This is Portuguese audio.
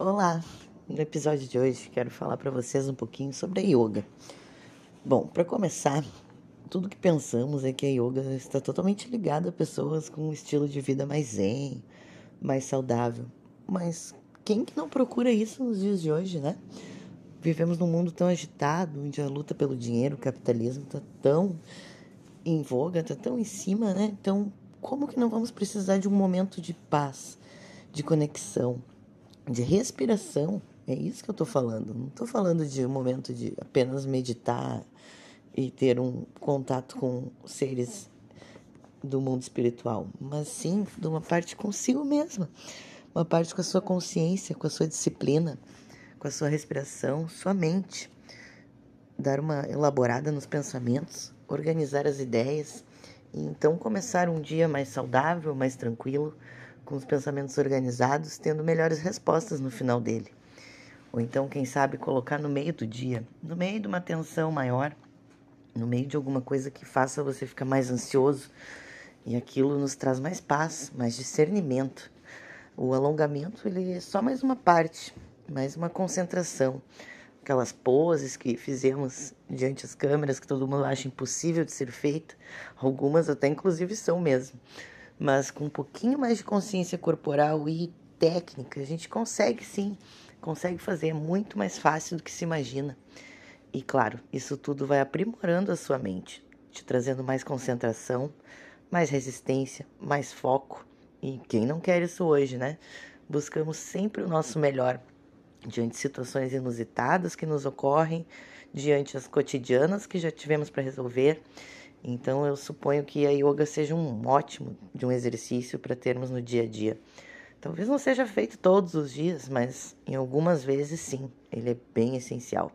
Olá! No episódio de hoje quero falar para vocês um pouquinho sobre a yoga. Bom, para começar, tudo que pensamos é que a yoga está totalmente ligada a pessoas com um estilo de vida mais zen, mais saudável. Mas quem que não procura isso nos dias de hoje, né? Vivemos num mundo tão agitado, onde a luta pelo dinheiro, o capitalismo está tão em voga, está tão em cima, né? Então, como que não vamos precisar de um momento de paz, de conexão? De respiração. É isso que eu estou falando. Não estou falando de um momento de apenas meditar e ter um contato com seres do mundo espiritual, mas sim de uma parte consigo mesma, uma parte com a sua consciência, com a sua disciplina, com a sua respiração, sua mente. Dar uma elaborada nos pensamentos, organizar as ideias e então começar um dia mais saudável, mais tranquilo, com os pensamentos organizados, tendo melhores respostas no final dele. Ou então, quem sabe, colocar no meio do dia, no meio de uma tensão maior, no meio de alguma coisa que faça você ficar mais ansioso, e aquilo nos traz mais paz, mais discernimento. O alongamento ele é só mais uma parte, mais uma concentração. Aquelas poses que fizemos diante das câmeras que todo mundo acha impossível de ser feita, algumas até inclusive são mesmo mas com um pouquinho mais de consciência corporal e técnica, a gente consegue sim, consegue fazer muito mais fácil do que se imagina. E claro, isso tudo vai aprimorando a sua mente, te trazendo mais concentração, mais resistência, mais foco. E quem não quer isso hoje, né? Buscamos sempre o nosso melhor diante de situações inusitadas que nos ocorrem, diante das cotidianas que já tivemos para resolver então eu suponho que a yoga seja um ótimo de um exercício para termos no dia a dia. Talvez não seja feito todos os dias, mas em algumas vezes sim, ele é bem essencial.